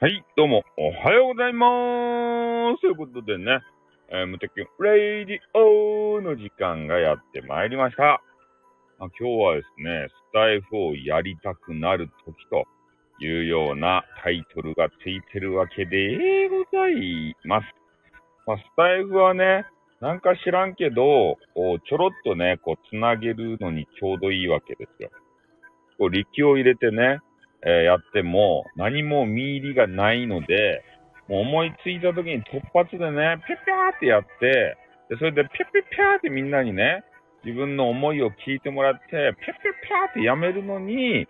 はい、どうも、おはようございまーす。ということでね、えー、無敵レイディオの時間がやってまいりました。まあ、今日はですね、スタイフをやりたくなる時というようなタイトルがついてるわけでございます。まあ、スタイフはね、なんか知らんけど、ちょろっとね、こう、つなげるのにちょうどいいわけですよ。こう、力を入れてね、えやっても、何も見入りがないので、もう思いついた時に突発でね、ピャピャーってやって、で、それでピャピャピャーってみんなにね、自分の思いを聞いてもらって、ピャピャピャーってやめるのに、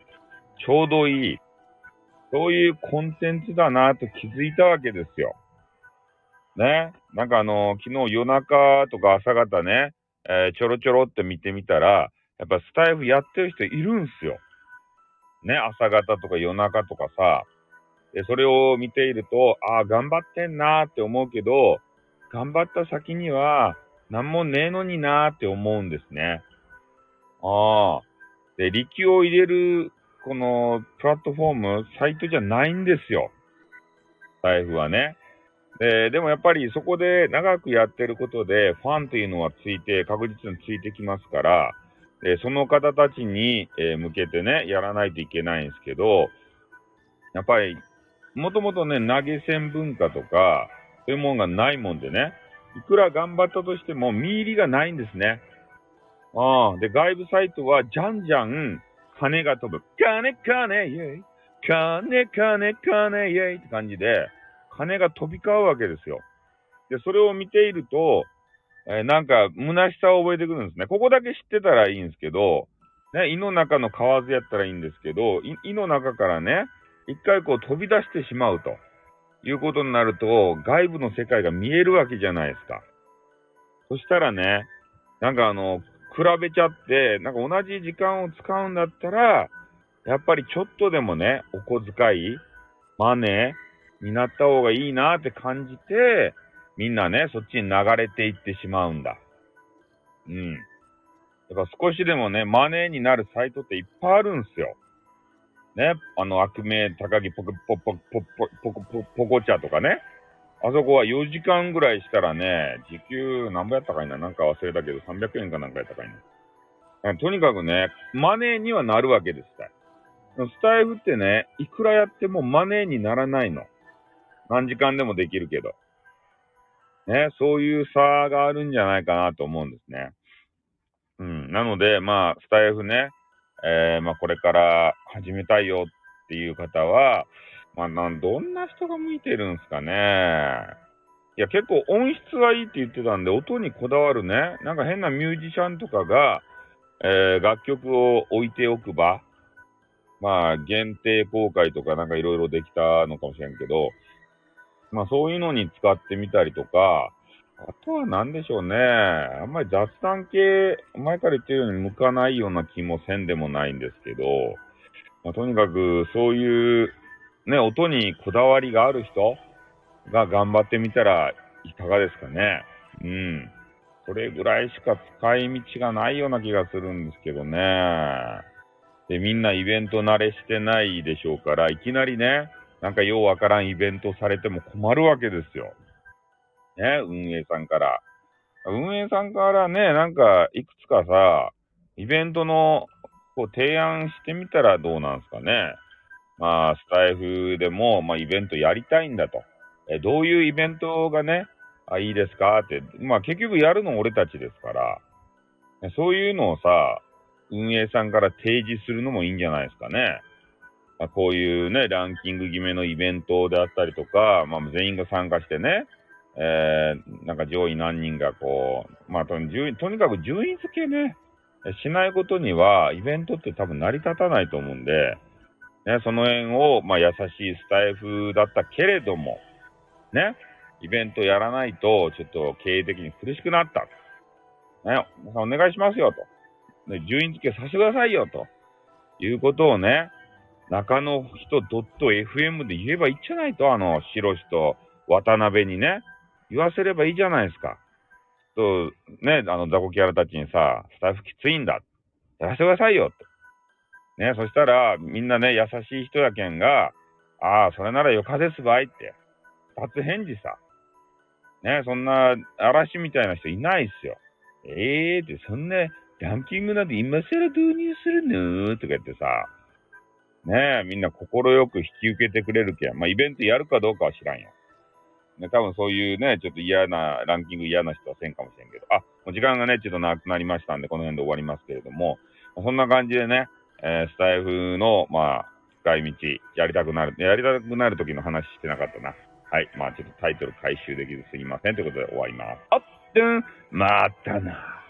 ちょうどいい。そういうコンテンツだなと気づいたわけですよ。ね。なんかあの、昨日夜中とか朝方ね、えーちょろちょろって見てみたら、やっぱスタイフやってる人いるんすよ。ね、朝方とか夜中とかさ。で、それを見ていると、ああ、頑張ってんなーって思うけど、頑張った先には、何もねえのになーって思うんですね。ああ。で、力を入れる、この、プラットフォーム、サイトじゃないんですよ。財布はね。で、でもやっぱりそこで長くやってることで、ファンというのはついて、確実についてきますから、でその方たちに、えー向けてね、やらないといけないんですけど、やっぱり、もともとね、投げ銭文化とか、そういうもんがないもんでね、いくら頑張ったとしても、見入りがないんですね。ああ、で、外部サイトは、じゃんじゃん、金が飛ぶ。金、金、イェイ。金、金、金、イェイって感じで、金が飛び交うわけですよ。で、それを見ていると、えーなんか、虚しさを覚えてくるんですね。ここだけ知ってたらいいんですけど、ね、胃の中の蛙やったらいいんですけど、胃の中からね、一回こう飛び出してしまうということになると、外部の世界が見えるわけじゃないですか。そしたらね、なんかあの、比べちゃって、なんか同じ時間を使うんだったら、やっぱりちょっとでもね、お小遣い、マネーになった方がいいなって感じて、みんなね、そっちに流れていってしまうんだ。うん。やっぱ少しでもね、マネーになるサイトっていっぱいあるんすよ。ね、あの、悪名高木ポコポポポポポコポポコチャとかね。あそこは4時間ぐらいしたらね、時給何ぼやったかいな？なんか忘れたけど、300円かなんかやったかいな。とにかくね、マネーにはなるわけです。スタイフってね、いくらやってもマネーにならないの。何時間でもできるけど。ね、そういう差があるんじゃないかなと思うんですね。うん。なので、まあ、スタイフね、えー、まあ、これから始めたいよっていう方は、まあ、なん、どんな人が向いてるんですかね。いや、結構音質はいいって言ってたんで、音にこだわるね、なんか変なミュージシャンとかが、えー、楽曲を置いておく場、まあ、限定公開とかなんかいろいろできたのかもしれんけど、まあそういうのに使ってみたりとか、あとは何でしょうね。あんまり雑談系、前から言ってるように向かないような気もせんでもないんですけど、まあ、とにかくそういうね、音にこだわりがある人が頑張ってみたらいかがですかね。うん。それぐらいしか使い道がないような気がするんですけどね。で、みんなイベント慣れしてないでしょうから、いきなりね、なんかようわからんイベントされても困るわけですよ。ね、運営さんから。運営さんからね、なんかいくつかさ、イベントのこう提案してみたらどうなんですかね。まあ、スタイフでも、まあ、イベントやりたいんだと。え、どういうイベントがね、あ、いいですか？って。まあ、結局やるの俺たちですから、そういうのをさ、運営さんから提示するのもいいんじゃないですかね。まあ、こういうね、ランキング決めのイベントであったりとか、まあ、全員が参加してね、えー、なんか上位何人がこう、まあとにとにかく順位付けね、しないことには、イベントって多分成り立たないと思うんで、ね、その辺を、まあ優しいスタイフだったけれども、ね、イベントやらないと、ちょっと経営的に苦しくなった。ね、お願いしますよと。順位付けさせてくださいよと。いうことをね、中の人 .fm で言えばいいじゃないと、あの、白と渡辺にね、言わせればいいじゃないですか。と、ね、あの、雑魚キャラたちにさ、スタッフきついんだ。やらせてくださいよ。ね、そしたら、みんなね、優しい人やけんが、ああ、それならよかですばいって。二つ返事さ。ねそんな嵐みたいな人いないっすよ。ええーって、そんなランキングなんて今更導入するの？とか言ってさ、ねえ、みんな快く引き受けてくれるけん。まあ、イベントやるかどうかは知らんよ。ね、多分そういうね、ちょっと嫌な、ランキング嫌な人はせんかもしれんけど。あ、もう時間がね、ちょっとなくなりましたんで、この辺で終わりますけれども、そんな感じでね、えースタイフの、まあ、使い道、やりたくなる、やりたくなる時の話してなかったな。はい。まあ、ちょっとタイトル回収できずすぎません。ということで終わります。あっ、とん、またな。